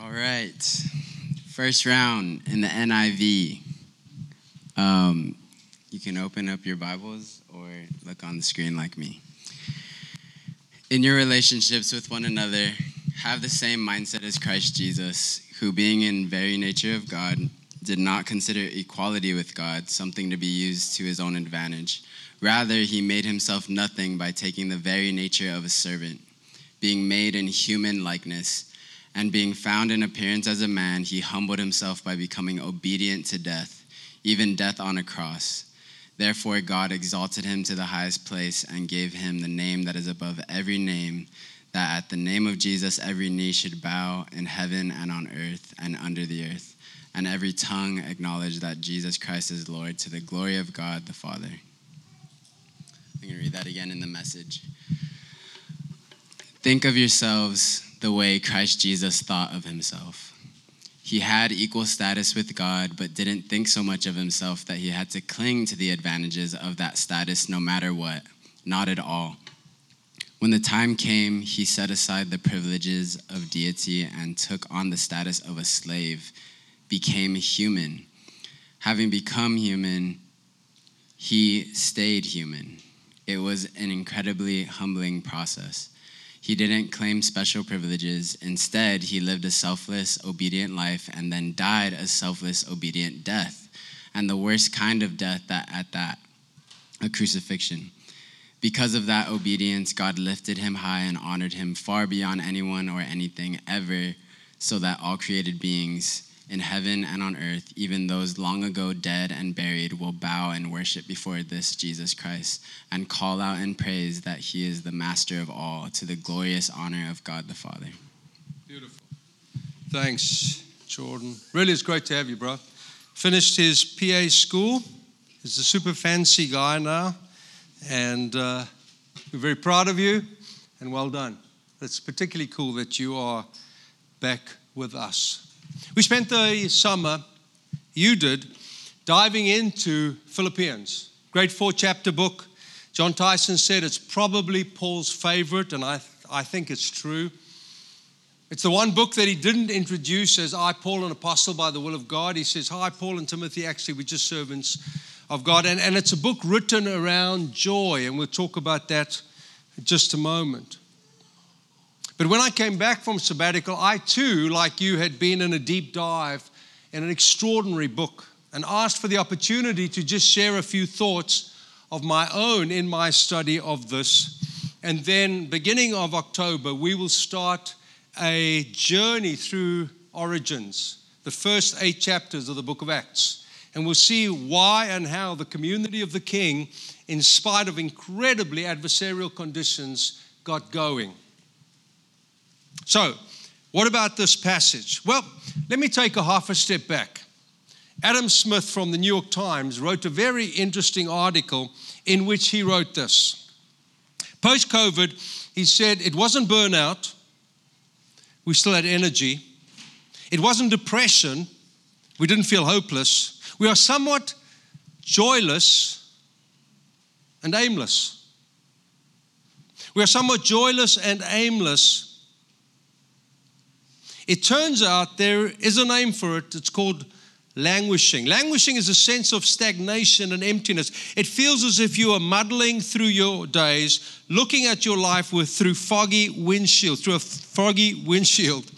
All right. First round in the NIV. Um, you can open up your Bibles or look on the screen like me. In your relationships with one another, have the same mindset as Christ Jesus, who, being in very nature of God, did not consider equality with God something to be used to his own advantage. Rather, he made himself nothing by taking the very nature of a servant, being made in human likeness and being found in appearance as a man, he humbled himself by becoming obedient to death, even death on a cross. Therefore, God exalted him to the highest place and gave him the name that is above every name, that at the name of Jesus every knee should bow in heaven and on earth and under the earth, and every tongue acknowledge that Jesus Christ is Lord to the glory of God the Father. I'm going to read that again in the message. Think of yourselves the way Christ Jesus thought of himself. He had equal status with God, but didn't think so much of himself that he had to cling to the advantages of that status no matter what. Not at all. When the time came, he set aside the privileges of deity and took on the status of a slave, became human. Having become human, he stayed human. It was an incredibly humbling process. He didn't claim special privileges. Instead, he lived a selfless, obedient life and then died a selfless, obedient death. And the worst kind of death that at that, a crucifixion. Because of that obedience, God lifted him high and honored him far beyond anyone or anything ever, so that all created beings in heaven and on earth, even those long ago dead and buried, will bow and worship before this Jesus Christ and call out in praise that he is the master of all to the glorious honor of God the Father. Beautiful. Thanks, Jordan. Really, it's great to have you, bro. Finished his PA school. He's a super fancy guy now. And uh, we're very proud of you and well done. It's particularly cool that you are back with us. We spent the summer, you did, diving into Philippians. Great four chapter book. John Tyson said it's probably Paul's favorite, and I, I think it's true. It's the one book that he didn't introduce as I, Paul, an apostle by the will of God. He says, Hi, Paul and Timothy, actually, we're just servants of God. And, and it's a book written around joy, and we'll talk about that in just a moment. But when I came back from sabbatical, I too, like you, had been in a deep dive in an extraordinary book and asked for the opportunity to just share a few thoughts of my own in my study of this. And then, beginning of October, we will start a journey through Origins, the first eight chapters of the book of Acts. And we'll see why and how the community of the king, in spite of incredibly adversarial conditions, got going. So, what about this passage? Well, let me take a half a step back. Adam Smith from the New York Times wrote a very interesting article in which he wrote this. Post COVID, he said it wasn't burnout, we still had energy. It wasn't depression, we didn't feel hopeless. We are somewhat joyless and aimless. We are somewhat joyless and aimless it turns out there is a name for it. It's called languishing. Languishing is a sense of stagnation and emptiness. It feels as if you are muddling through your days, looking at your life with through foggy windshield, through a foggy windshield.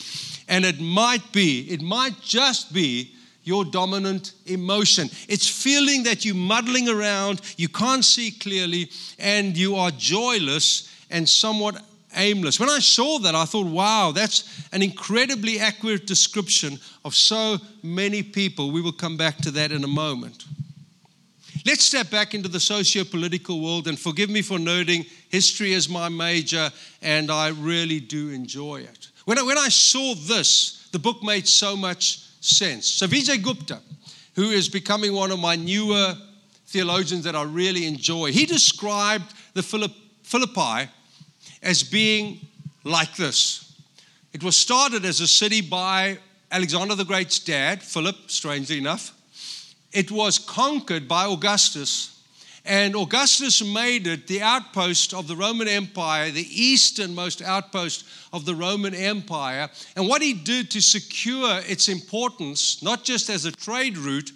And it might be, it might just be your dominant emotion. It's feeling that you're muddling around, you can't see clearly, and you are joyless and somewhat aimless. When I saw that, I thought, wow, that's an incredibly accurate description of so many people. We will come back to that in a moment. Let's step back into the socio political world and forgive me for noting history as my major, and I really do enjoy it. When I, when I saw this, the book made so much sense. So, Nijay Gupta, who is becoming one of my newer theologians that I really enjoy, he described the Philippi as being like this. It was started as a city by Alexander the Great's dad, Philip, strangely enough. It was conquered by Augustus, And Augustus made it the outpost of the Roman Empire, the easternmost outpost of the Roman Empire. And what he did to secure its importance, not just as a trade route,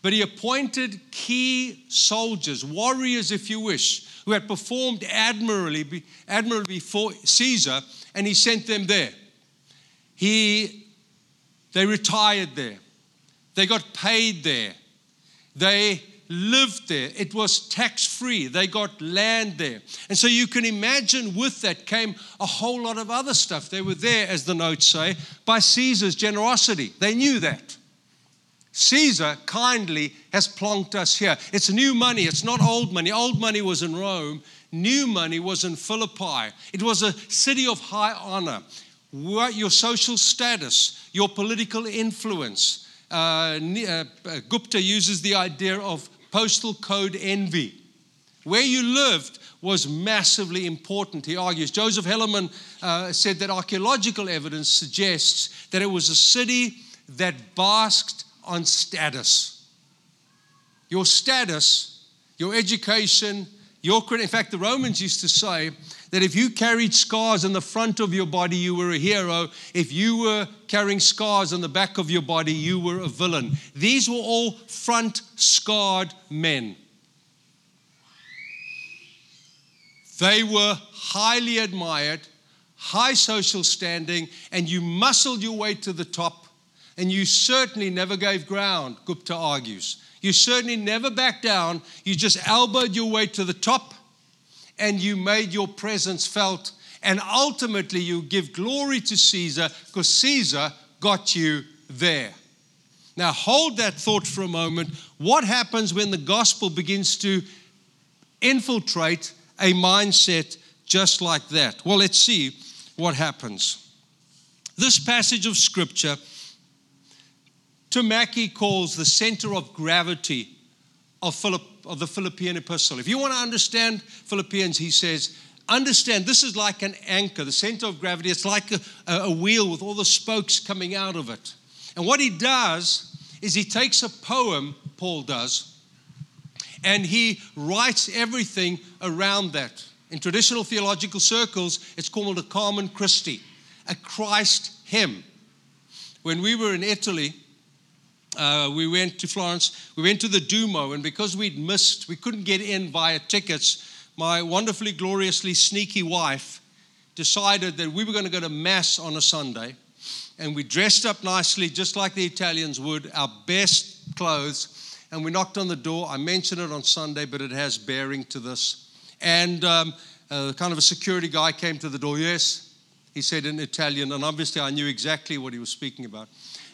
but he appointed key soldiers, warriors, if you wish, who had performed admirably, admirably before Caesar, and he sent them there. He, they retired there. They got paid there. They lived there. It was tax free. They got land there. And so you can imagine with that came a whole lot of other stuff. They were there, as the notes say, by Caesar's generosity. They knew that. Caesar kindly has plonked us here. It's new money, it's not old money. Old money was in Rome, new money was in Philippi. It was a city of high honor. Your social status, your political influence. Uh, uh, Gupta uses the idea of postal code envy. Where you lived was massively important, he argues. Joseph Hellerman uh, said that archaeological evidence suggests that it was a city that basked on status. Your status, your education, your In fact, the Romans used to say that if you carried scars on the front of your body, you were a hero. If you were carrying scars on the back of your body, you were a villain. These were all front scarred men. They were highly admired, high social standing, and you muscled your way to the top and you certainly never gave ground, Gupta argues. You certainly never backed down. You just elbowed your way to the top and you made your presence felt. And ultimately, you give glory to Caesar because Caesar got you there. Now, hold that thought for a moment. What happens when the gospel begins to infiltrate a mindset just like that? Well, let's see what happens. This passage of scripture Tamaki calls the center of gravity of, of the Philippian epistle. If you want to understand Philippians, he says, understand this is like an anchor, the center of gravity. It's like a, a wheel with all the spokes coming out of it. And what he does is he takes a poem, Paul does, and he writes everything around that. In traditional theological circles, it's called a Carmen Christi, a Christ hymn. When we were in Italy, uh, we went to Florence, we went to the Duomo, and because we'd missed, we couldn't get in via tickets, my wonderfully, gloriously sneaky wife decided that we were going to go to Mass on a Sunday. And we dressed up nicely, just like the Italians would, our best clothes. And we knocked on the door. I mentioned it on Sunday, but it has bearing to this. And um, uh, kind of a security guy came to the door. Yes, he said in Italian. And obviously, I knew exactly what he was speaking about.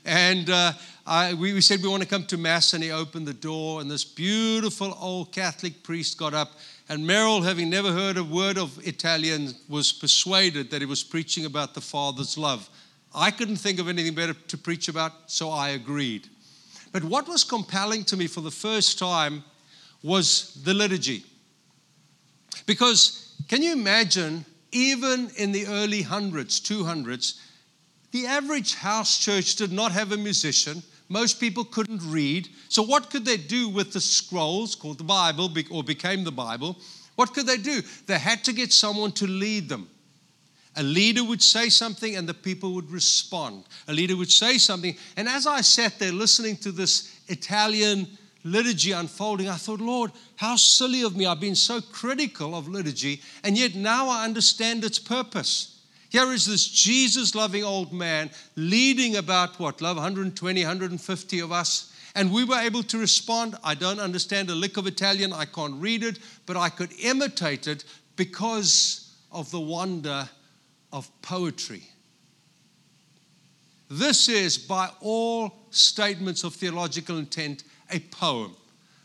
And uh, I, we, we said we want to come to Mass, and he opened the door, and this beautiful old Catholic priest got up. And Meryl, having never heard a word of Italian, was persuaded that he was preaching about the Father's love. I couldn't think of anything better to preach about, so I agreed. But what was compelling to me for the first time was the liturgy. Because can you imagine, even in the early hundreds, 200s, the average house church did not have a musician, most people couldn't read. So, what could they do with the scrolls called the Bible or became the Bible? What could they do? They had to get someone to lead them. A leader would say something and the people would respond. A leader would say something. And as I sat there listening to this Italian liturgy unfolding, I thought, Lord, how silly of me. I've been so critical of liturgy, and yet now I understand its purpose. Here is this Jesus loving old man leading about what, love, 120, 150 of us. And we were able to respond. I don't understand a lick of Italian, I can't read it, but I could imitate it because of the wonder of poetry. This is, by all statements of theological intent, a poem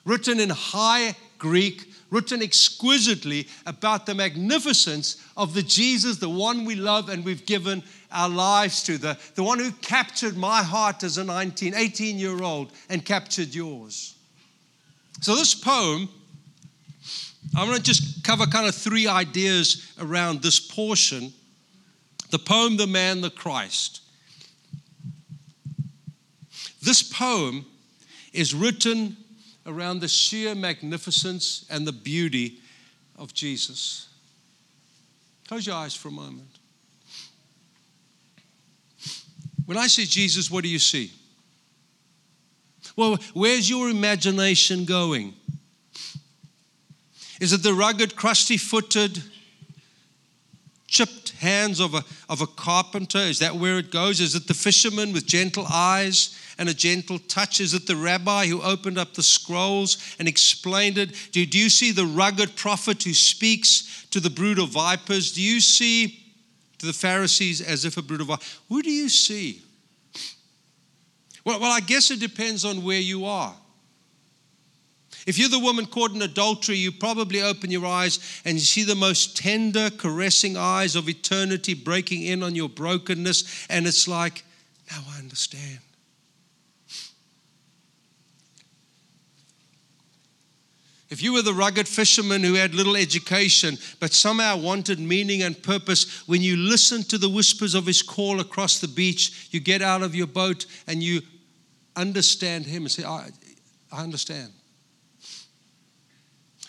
written in high Greek, written exquisitely about the magnificence of the Jesus, the one we love and we've given our lives to, the, the one who captured my heart as a 19, 18 year old and captured yours. So, this poem, I'm going to just cover kind of three ideas around this portion the poem, The Man, the Christ. This poem is written around the sheer magnificence and the beauty of Jesus. Close your eyes for a moment. When I say Jesus, what do you see? Well, where's your imagination going? Is it the rugged, crusty footed, chipped hands of a, of a carpenter? Is that where it goes? Is it the fisherman with gentle eyes and a gentle touch? Is it the rabbi who opened up the scrolls and explained it? Do, do you see the rugged prophet who speaks to the brood of vipers? Do you see to the Pharisees as if a brood of vipers? Who do you see? Well, well, I guess it depends on where you are. If you're the woman caught in adultery, you probably open your eyes and you see the most tender, caressing eyes of eternity breaking in on your brokenness, and it's like, now I understand. If you were the rugged fisherman who had little education but somehow wanted meaning and purpose, when you listen to the whispers of his call across the beach, you get out of your boat and you understand him and say, I, I understand.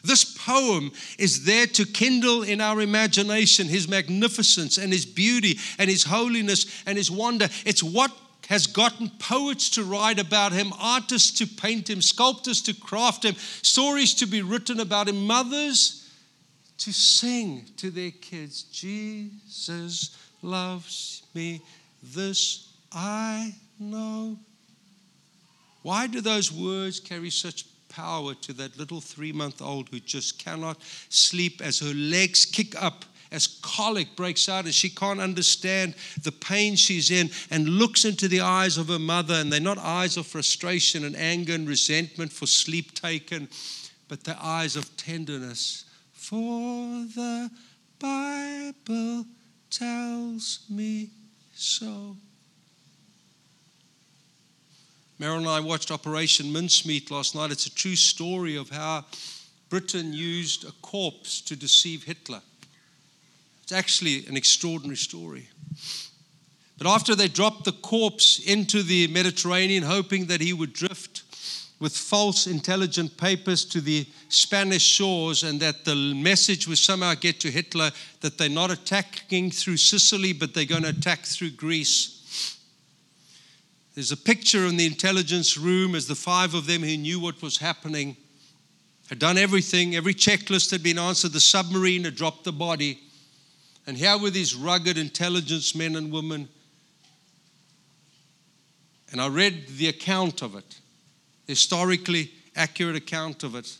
This poem is there to kindle in our imagination his magnificence and his beauty and his holiness and his wonder. It's what has gotten poets to write about him, artists to paint him, sculptors to craft him, stories to be written about him, mothers to sing to their kids Jesus loves me, this I know. Why do those words carry such power to that little three month old who just cannot sleep as her legs kick up? As colic breaks out, and she can't understand the pain she's in, and looks into the eyes of her mother, and they're not eyes of frustration and anger and resentment for sleep taken, but the eyes of tenderness. For the Bible tells me so. Meryl and I watched Operation Mincemeat last night. It's a true story of how Britain used a corpse to deceive Hitler. It's actually an extraordinary story. But after they dropped the corpse into the Mediterranean, hoping that he would drift with false intelligent papers to the Spanish shores and that the message would somehow get to Hitler that they're not attacking through Sicily, but they're going to attack through Greece. There's a picture in the intelligence room as the five of them who knew what was happening had done everything, every checklist had been answered, the submarine had dropped the body. And here were these rugged intelligence men and women. And I read the account of it, historically accurate account of it.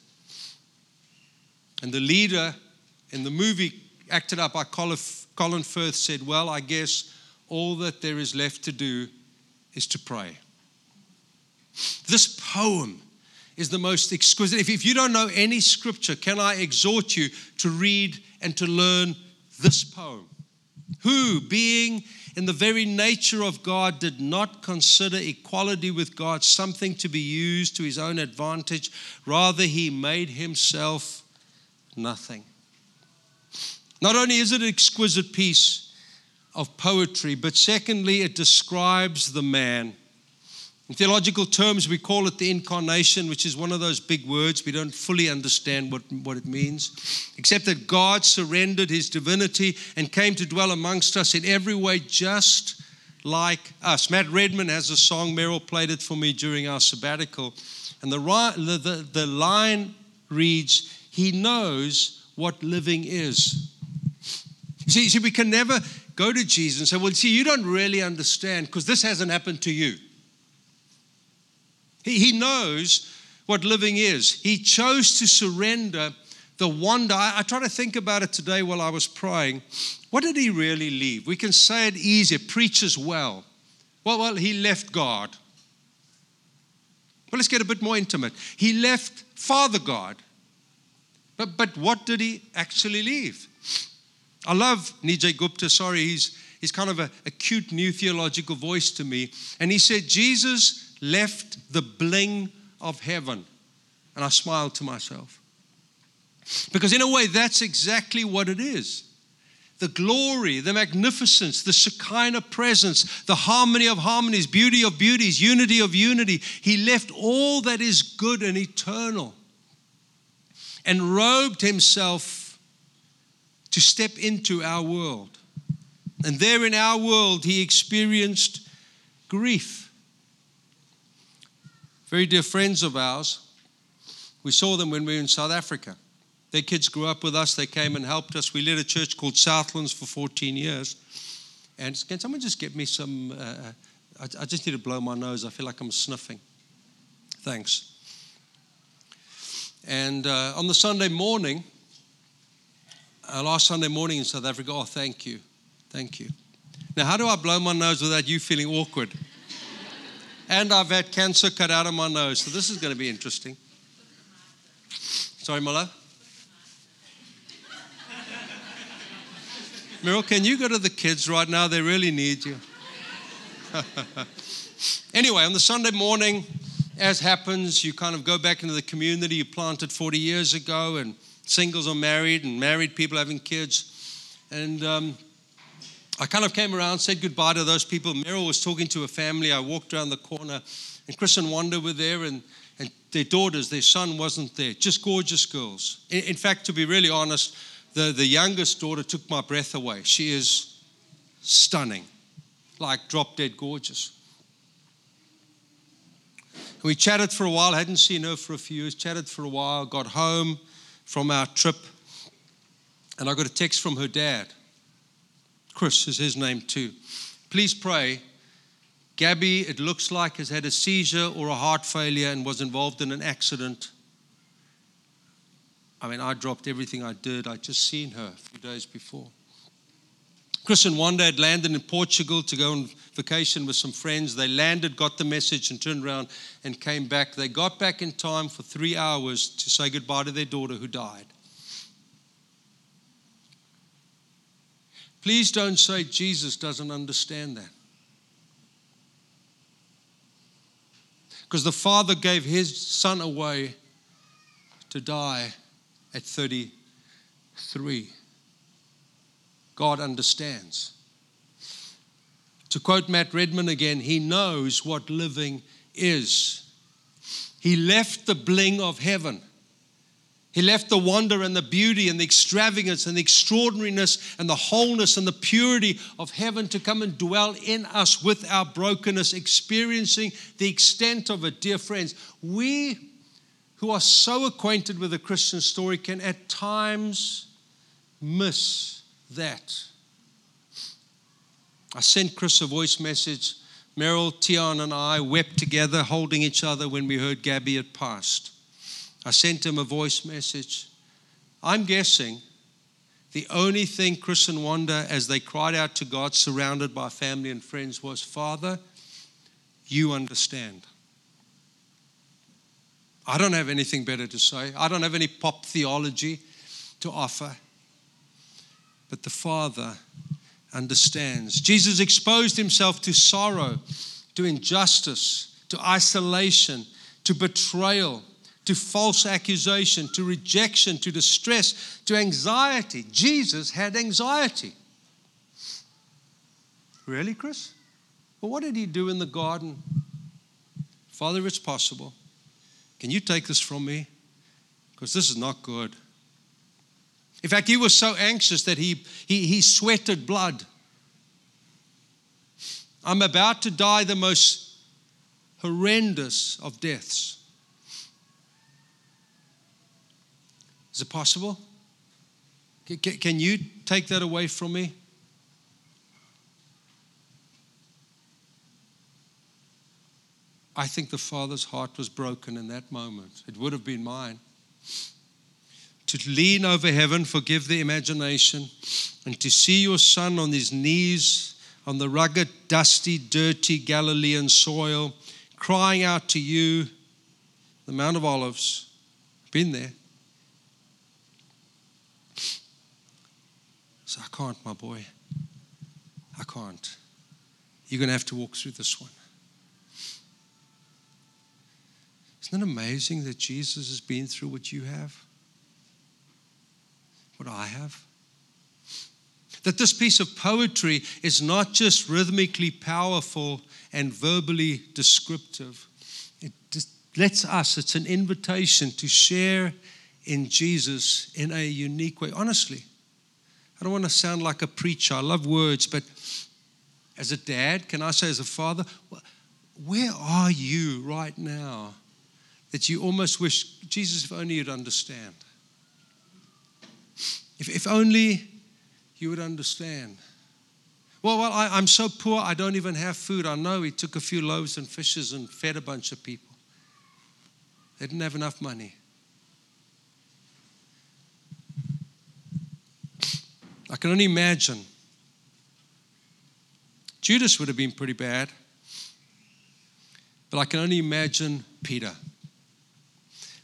And the leader in the movie acted up by Colin Firth said, Well, I guess all that there is left to do is to pray. This poem is the most exquisite. If, if you don't know any scripture, can I exhort you to read and to learn this poem? Who, being in the very nature of God, did not consider equality with God something to be used to his own advantage. Rather, he made himself nothing. Not only is it an exquisite piece, of poetry, but secondly, it describes the man. In theological terms, we call it the incarnation, which is one of those big words. We don't fully understand what, what it means, except that God surrendered his divinity and came to dwell amongst us in every way, just like us. Matt Redman has a song, Meryl played it for me during our sabbatical. And the, the, the, the line reads, He knows what living is. See, see, we can never go to Jesus and say, Well, see, you don't really understand because this hasn't happened to you. He, he knows what living is. He chose to surrender the wonder. I, I try to think about it today while I was praying. What did he really leave? We can say it easier, preaches well. Well, well, he left God. Well, let's get a bit more intimate. He left Father God. But, but what did he actually leave? I love Nijay Gupta. Sorry, he's, he's kind of a, a cute new theological voice to me. And he said, Jesus left the bling of heaven. And I smiled to myself. Because in a way, that's exactly what it is. The glory, the magnificence, the Shekinah presence, the harmony of harmonies, beauty of beauties, unity of unity. He left all that is good and eternal and robed himself to step into our world. And there in our world, he experienced grief. Very dear friends of ours, we saw them when we were in South Africa. Their kids grew up with us, they came and helped us. We led a church called Southlands for 14 years. And can someone just get me some? Uh, uh, I, I just need to blow my nose. I feel like I'm sniffing. Thanks. And uh, on the Sunday morning, uh, last Sunday morning in South Africa, oh, thank you. Thank you. Now, how do I blow my nose without you feeling awkward? And I've had cancer cut out of my nose, so this is going to be interesting. Sorry, love? Meryl, can you go to the kids right now? They really need you. anyway, on the Sunday morning, as happens, you kind of go back into the community you planted 40 years ago, and singles are married, and married people having kids. And um, I kind of came around, said goodbye to those people. Meryl was talking to a family. I walked around the corner, and Chris and Wanda were there, and, and their daughters, their son wasn't there. Just gorgeous girls. In, in fact, to be really honest, the, the youngest daughter took my breath away. She is stunning, like drop dead gorgeous. We chatted for a while, hadn't seen her for a few years, chatted for a while, got home from our trip, and I got a text from her dad. Chris is his name too. Please pray. Gabby, it looks like, has had a seizure or a heart failure and was involved in an accident. I mean, I dropped everything I did. I'd just seen her a few days before. Chris and Wanda had landed in Portugal to go on vacation with some friends. They landed, got the message, and turned around and came back. They got back in time for three hours to say goodbye to their daughter who died. Please don't say Jesus doesn't understand that. Because the Father gave his Son away to die at 33. God understands. To quote Matt Redman again, he knows what living is. He left the bling of heaven he left the wonder and the beauty and the extravagance and the extraordinariness and the wholeness and the purity of heaven to come and dwell in us with our brokenness, experiencing the extent of it. Dear friends, we who are so acquainted with the Christian story can at times miss that. I sent Chris a voice message. Meryl, Tian, and I wept together, holding each other when we heard Gabby had passed. I sent him a voice message. I'm guessing the only thing Chris and Wanda, as they cried out to God, surrounded by family and friends, was Father, you understand. I don't have anything better to say. I don't have any pop theology to offer. But the Father understands. Jesus exposed himself to sorrow, to injustice, to isolation, to betrayal to false accusation, to rejection, to distress, to anxiety. Jesus had anxiety. Really, Chris? Well, what did he do in the garden? Father, it's possible, can you take this from me? Because this is not good. In fact, he was so anxious that he, he, he sweated blood. I'm about to die the most horrendous of deaths. Is it possible? Can you take that away from me? I think the Father's heart was broken in that moment. It would have been mine. To lean over heaven, forgive the imagination, and to see your son on his knees on the rugged, dusty, dirty Galilean soil, crying out to you, the Mount of Olives. Been there. So I can't, my boy. I can't. You're going to have to walk through this one. Isn't it amazing that Jesus has been through what you have? What I have? That this piece of poetry is not just rhythmically powerful and verbally descriptive. It just lets us, it's an invitation to share in Jesus in a unique way. Honestly, I don't want to sound like a preacher. I love words, but as a dad, can I say as a father, where are you right now that you almost wish, Jesus, if only you'd understand? If, if only you would understand. Well, well I, I'm so poor, I don't even have food. I know he took a few loaves and fishes and fed a bunch of people. They didn't have enough money. I can only imagine. Judas would have been pretty bad. But I can only imagine Peter.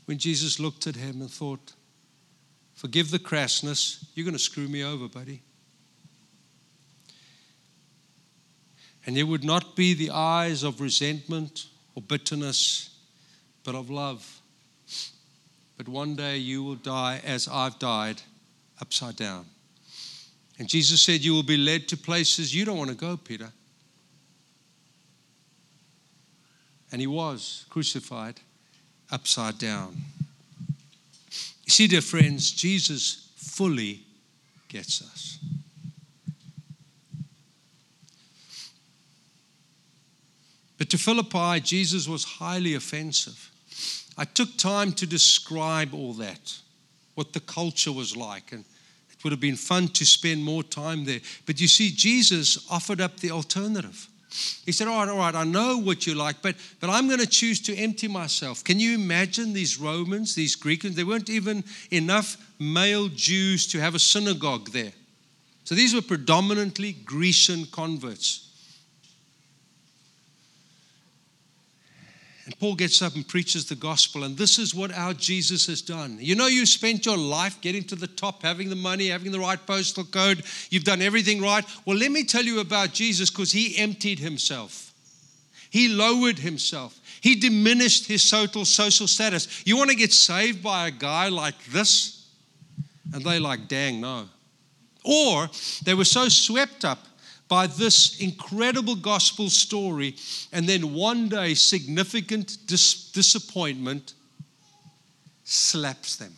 When Jesus looked at him and thought, Forgive the crassness, you're going to screw me over, buddy. And it would not be the eyes of resentment or bitterness, but of love. But one day you will die as I've died, upside down. And Jesus said, You will be led to places you don't want to go, Peter. And he was crucified upside down. You see, dear friends, Jesus fully gets us. But to Philippi, Jesus was highly offensive. I took time to describe all that, what the culture was like, and it would have been fun to spend more time there. But you see, Jesus offered up the alternative. He said, All right, all right, I know what you like, but, but I'm going to choose to empty myself. Can you imagine these Romans, these Greeks? There weren't even enough male Jews to have a synagogue there. So these were predominantly Grecian converts. And Paul gets up and preaches the gospel, and this is what our Jesus has done. You know, you spent your life getting to the top, having the money, having the right postal code, you've done everything right. Well, let me tell you about Jesus because he emptied himself, he lowered himself, he diminished his social status. You want to get saved by a guy like this? And they like, dang, no. Or they were so swept up by this incredible gospel story, and then one day, significant dis- disappointment slaps them.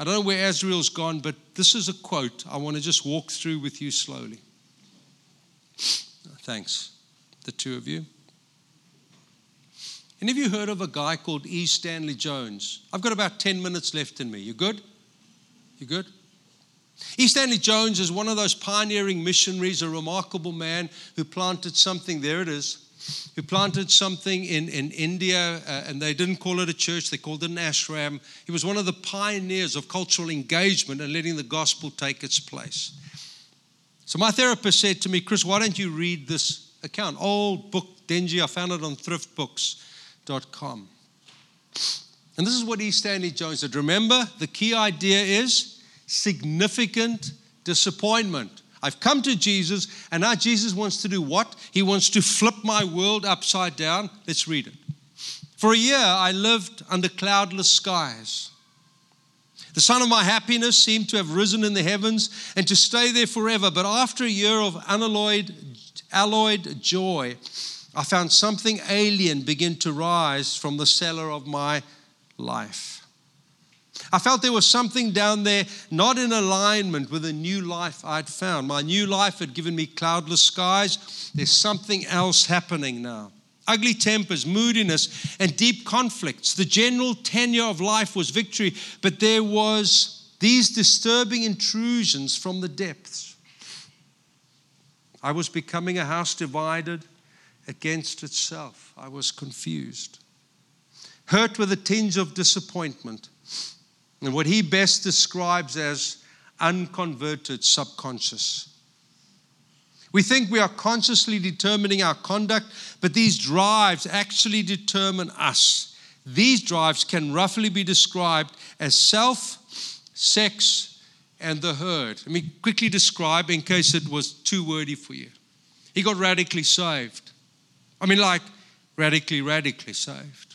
I don't know where Azrael's gone, but this is a quote I want to just walk through with you slowly. Thanks, the two of you. Any of you heard of a guy called E. Stanley Jones? I've got about 10 minutes left in me. You good? You good? E. Stanley Jones is one of those pioneering missionaries, a remarkable man who planted something, there it is, who planted something in, in India, uh, and they didn't call it a church, they called it an ashram. He was one of the pioneers of cultural engagement and letting the gospel take its place. So my therapist said to me, Chris, why don't you read this account? Old book, dingy, I found it on thriftbooks.com. And this is what E. Stanley Jones said. Remember, the key idea is significant disappointment. I've come to Jesus, and now Jesus wants to do what? He wants to flip my world upside down. Let's read it. For a year, I lived under cloudless skies. The sun of my happiness seemed to have risen in the heavens and to stay there forever. But after a year of unalloyed, alloyed joy, I found something alien begin to rise from the cellar of my life. I felt there was something down there not in alignment with the new life I'd found. My new life had given me cloudless skies. There's something else happening now. Ugly tempers, moodiness, and deep conflicts. The general tenure of life was victory, but there was these disturbing intrusions from the depths. I was becoming a house divided against itself. I was confused. Hurt with a tinge of disappointment and what he best describes as unconverted subconscious. We think we are consciously determining our conduct, but these drives actually determine us. These drives can roughly be described as self, sex, and the herd. Let me quickly describe in case it was too wordy for you. He got radically saved. I mean, like radically, radically saved.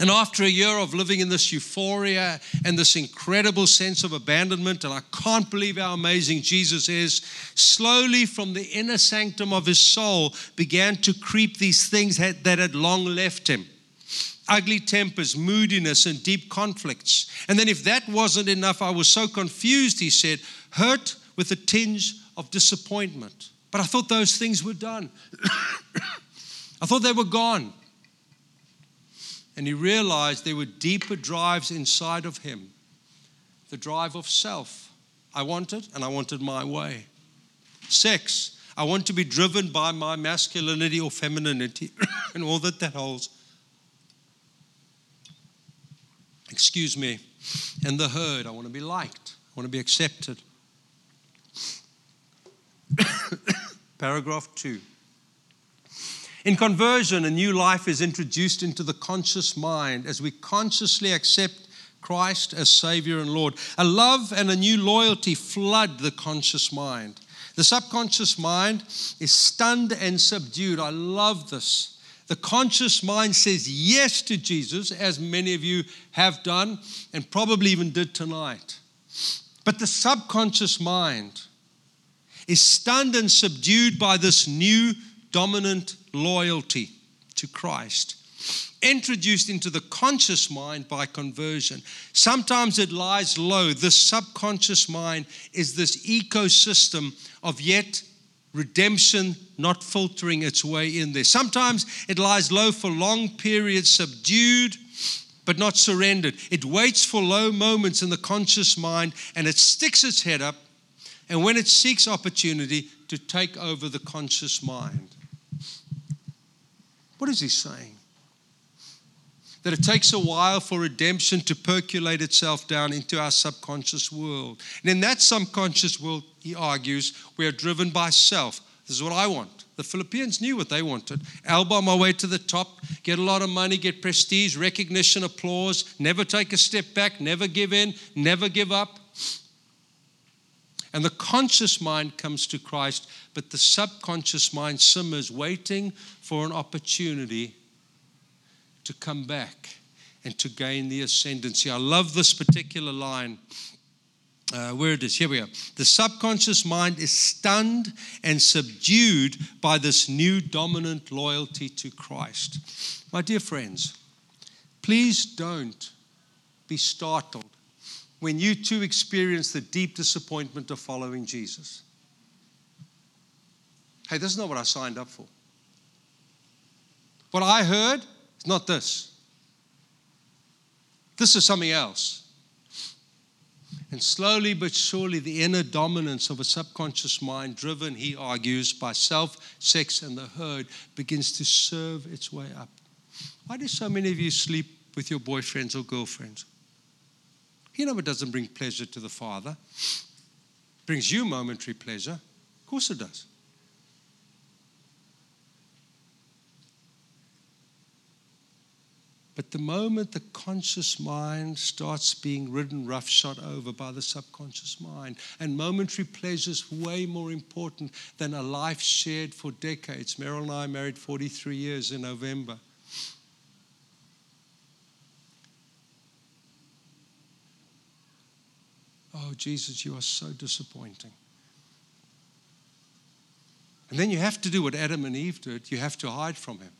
And after a year of living in this euphoria and this incredible sense of abandonment, and I can't believe how amazing Jesus is, slowly from the inner sanctum of his soul began to creep these things that had long left him ugly tempers, moodiness, and deep conflicts. And then, if that wasn't enough, I was so confused, he said, hurt with a tinge of disappointment. But I thought those things were done. I thought they were gone. And he realized there were deeper drives inside of him the drive of self. I wanted, and I wanted my way. Sex. I want to be driven by my masculinity or femininity and all that that holds. Excuse me. And the herd. I want to be liked, I want to be accepted. Paragraph two. In conversion, a new life is introduced into the conscious mind as we consciously accept Christ as Savior and Lord. A love and a new loyalty flood the conscious mind. The subconscious mind is stunned and subdued. I love this. The conscious mind says yes to Jesus, as many of you have done and probably even did tonight. But the subconscious mind is stunned and subdued by this new dominant loyalty to Christ, introduced into the conscious mind by conversion. Sometimes it lies low. This subconscious mind is this ecosystem of yet redemption not filtering its way in there. Sometimes it lies low for long periods, subdued but not surrendered. It waits for low moments in the conscious mind and it sticks its head up. And when it seeks opportunity to take over the conscious mind, what is he saying? That it takes a while for redemption to percolate itself down into our subconscious world. And in that subconscious world, he argues, we are driven by self. This is what I want. The Philippians knew what they wanted. Elbow my way to the top, get a lot of money, get prestige, recognition, applause, never take a step back, never give in, never give up. And the conscious mind comes to Christ, but the subconscious mind simmers, waiting for an opportunity to come back and to gain the ascendancy. I love this particular line. Uh, where it is, here we are. The subconscious mind is stunned and subdued by this new dominant loyalty to Christ. My dear friends, please don't be startled when you too experience the deep disappointment of following Jesus. Hey, this is not what I signed up for. What I heard is not this. This is something else. And slowly but surely, the inner dominance of a subconscious mind, driven, he argues, by self, sex, and the herd, begins to serve its way up. Why do so many of you sleep with your boyfriends or girlfriends? You know it doesn't bring pleasure to the Father. It brings you momentary pleasure. Of course it does. But the moment the conscious mind starts being ridden roughshod over by the subconscious mind, and momentary pleasures way more important than a life shared for decades. Meryl and I married 43 years in November. Oh, Jesus, you are so disappointing. And then you have to do what Adam and Eve did you have to hide from him.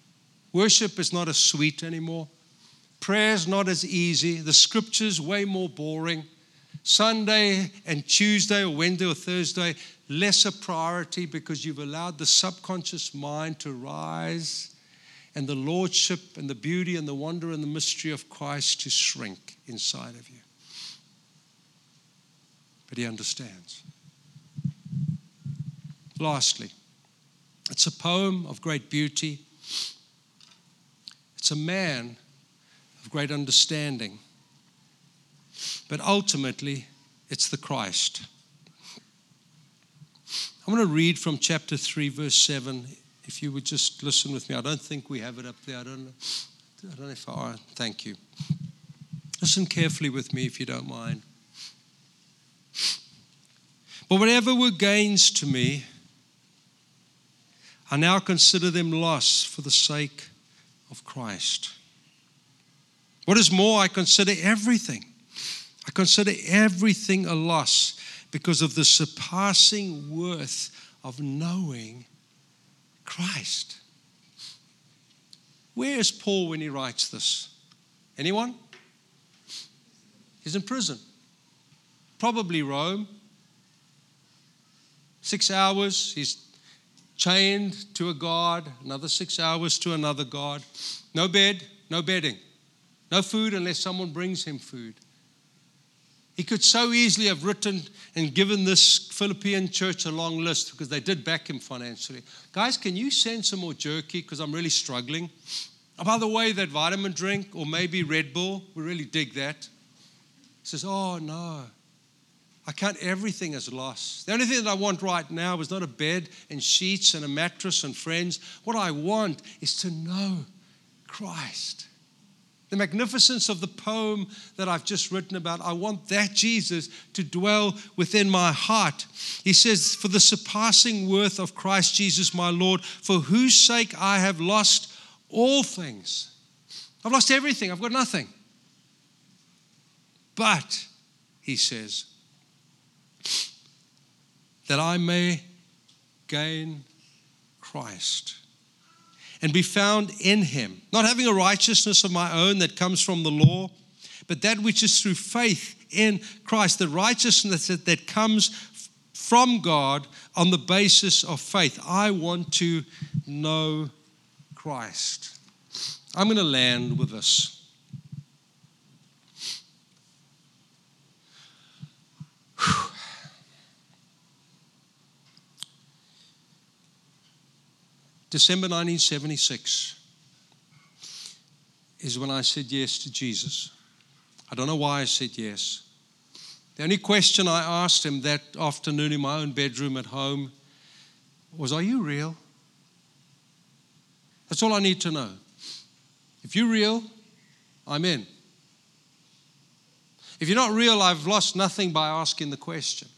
Worship is not as sweet anymore. Prayer's not as easy. The scripture's way more boring. Sunday and Tuesday or Wednesday or Thursday, lesser priority because you've allowed the subconscious mind to rise and the lordship and the beauty and the wonder and the mystery of Christ to shrink inside of you but he understands. Lastly, it's a poem of great beauty. It's a man of great understanding. But ultimately, it's the Christ. I'm going to read from chapter 3, verse 7. If you would just listen with me. I don't think we have it up there. I don't know, I don't know if I. are. Thank you. Listen carefully with me if you don't mind. But whatever were gains to me, I now consider them loss for the sake of Christ. What is more, I consider everything. I consider everything a loss because of the surpassing worth of knowing Christ. Where is Paul when he writes this? Anyone? He's in prison. Probably Rome. Six hours, he's chained to a guard, another six hours to another guard. No bed, no bedding. No food unless someone brings him food. He could so easily have written and given this Philippian church a long list because they did back him financially. Guys, can you send some more jerky because I'm really struggling? Oh, by the way, that vitamin drink or maybe Red Bull, we really dig that. He says, Oh, no. I count everything as loss. The only thing that I want right now is not a bed and sheets and a mattress and friends. What I want is to know Christ. The magnificence of the poem that I've just written about, I want that Jesus to dwell within my heart. He says, For the surpassing worth of Christ Jesus my Lord, for whose sake I have lost all things. I've lost everything, I've got nothing. But, he says, that I may gain Christ and be found in him, not having a righteousness of my own that comes from the law, but that which is through faith in Christ, the righteousness that, that comes from God on the basis of faith. I want to know Christ. I'm going to land with this. December 1976 is when I said yes to Jesus. I don't know why I said yes. The only question I asked him that afternoon in my own bedroom at home was, Are you real? That's all I need to know. If you're real, I'm in. If you're not real, I've lost nothing by asking the question.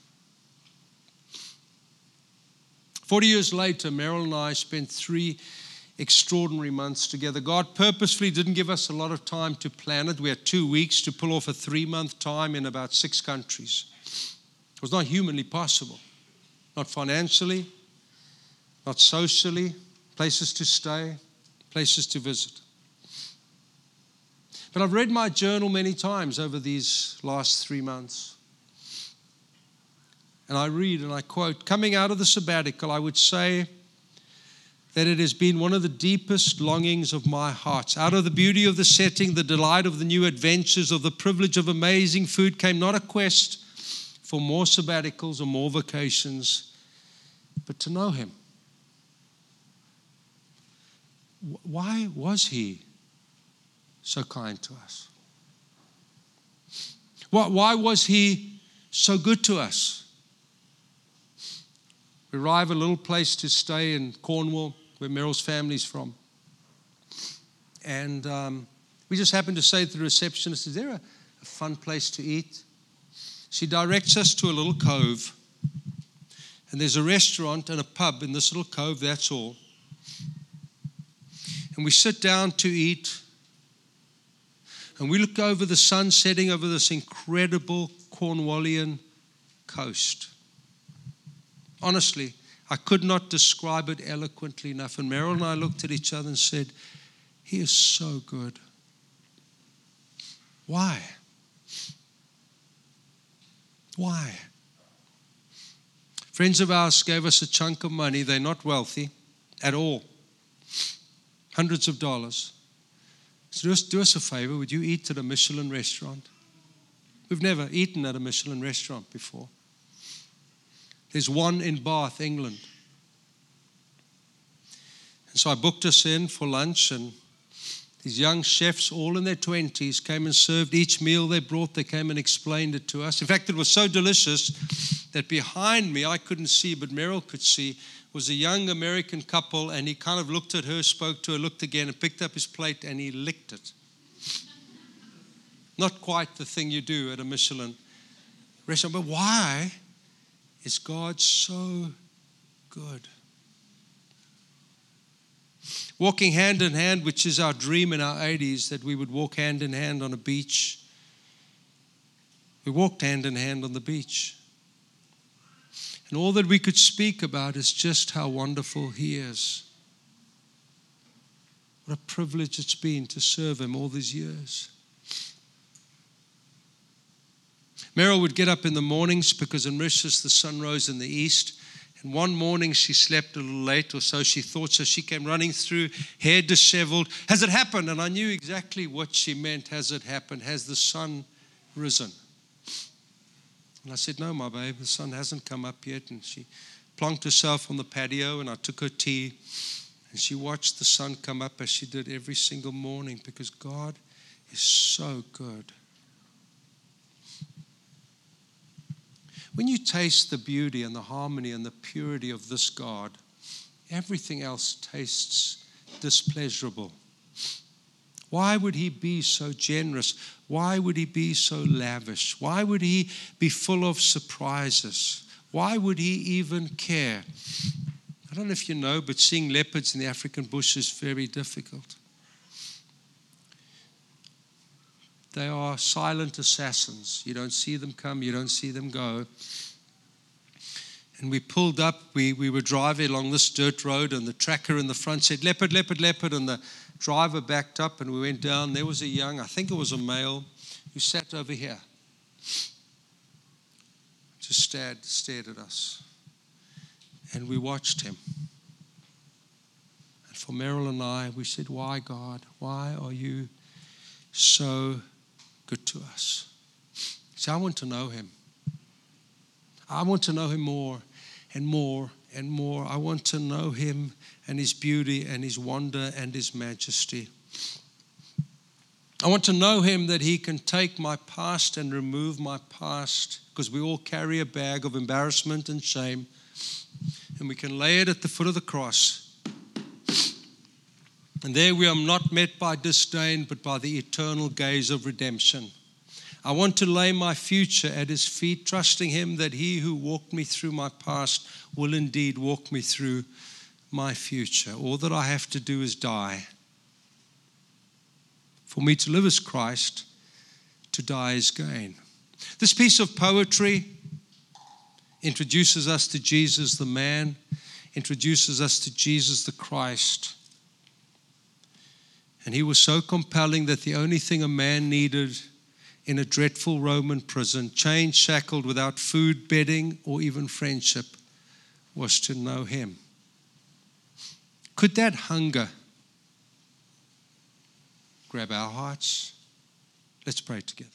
40 years later, Meryl and I spent three extraordinary months together. God purposefully didn't give us a lot of time to plan it. We had two weeks to pull off a three month time in about six countries. It was not humanly possible, not financially, not socially, places to stay, places to visit. But I've read my journal many times over these last three months. And I read and I quote Coming out of the sabbatical, I would say that it has been one of the deepest longings of my heart. Out of the beauty of the setting, the delight of the new adventures, of the privilege of amazing food, came not a quest for more sabbaticals or more vacations, but to know Him. Why was He so kind to us? Why was He so good to us? We arrive at a little place to stay in Cornwall, where Meryl's family's from. And um, we just happened to say to the receptionist, Is there a, a fun place to eat? She directs us to a little cove. And there's a restaurant and a pub in this little cove, that's all. And we sit down to eat. And we look over the sun setting over this incredible Cornwallian coast honestly, I could not describe it eloquently enough. And Meryl and I looked at each other and said, He is so good. Why? Why? Friends of ours gave us a chunk of money. They're not wealthy at all, hundreds of dollars. So do us, do us a favor. Would you eat at a Michelin restaurant? We've never eaten at a Michelin restaurant before. There's one in Bath, England. And so I booked us in for lunch, and these young chefs, all in their 20s, came and served each meal they brought. They came and explained it to us. In fact, it was so delicious that behind me, I couldn't see, but Meryl could see, was a young American couple, and he kind of looked at her, spoke to her, looked again, and picked up his plate and he licked it. Not quite the thing you do at a Michelin restaurant, but why? Is God so good? Walking hand in hand, which is our dream in our 80s, that we would walk hand in hand on a beach. We walked hand in hand on the beach. And all that we could speak about is just how wonderful He is. What a privilege it's been to serve Him all these years. Meryl would get up in the mornings because in Mauritius the sun rose in the east. And one morning she slept a little late or so, she thought. So she came running through, hair disheveled. Has it happened? And I knew exactly what she meant. Has it happened? Has the sun risen? And I said, No, my babe, the sun hasn't come up yet. And she plonked herself on the patio, and I took her tea. And she watched the sun come up as she did every single morning because God is so good. When you taste the beauty and the harmony and the purity of this God, everything else tastes displeasurable. Why would he be so generous? Why would he be so lavish? Why would he be full of surprises? Why would he even care? I don't know if you know, but seeing leopards in the African bush is very difficult. They are silent assassins. You don't see them come, you don't see them go. And we pulled up, we, we were driving along this dirt road, and the tracker in the front said, Leopard, leopard, leopard. And the driver backed up, and we went down. There was a young, I think it was a male, who sat over here. Just stared, stared at us. And we watched him. And for Meryl and I, we said, Why, God? Why are you so good to us. See, I want to know him. I want to know him more and more and more. I want to know him and his beauty and his wonder and his majesty. I want to know him that he can take my past and remove my past because we all carry a bag of embarrassment and shame and we can lay it at the foot of the cross. And there we are not met by disdain, but by the eternal gaze of redemption. I want to lay my future at his feet, trusting him that he who walked me through my past will indeed walk me through my future. All that I have to do is die. For me to live is Christ, to die is gain. This piece of poetry introduces us to Jesus the man, introduces us to Jesus the Christ. And he was so compelling that the only thing a man needed in a dreadful Roman prison, chained, shackled, without food, bedding, or even friendship, was to know him. Could that hunger grab our hearts? Let's pray together.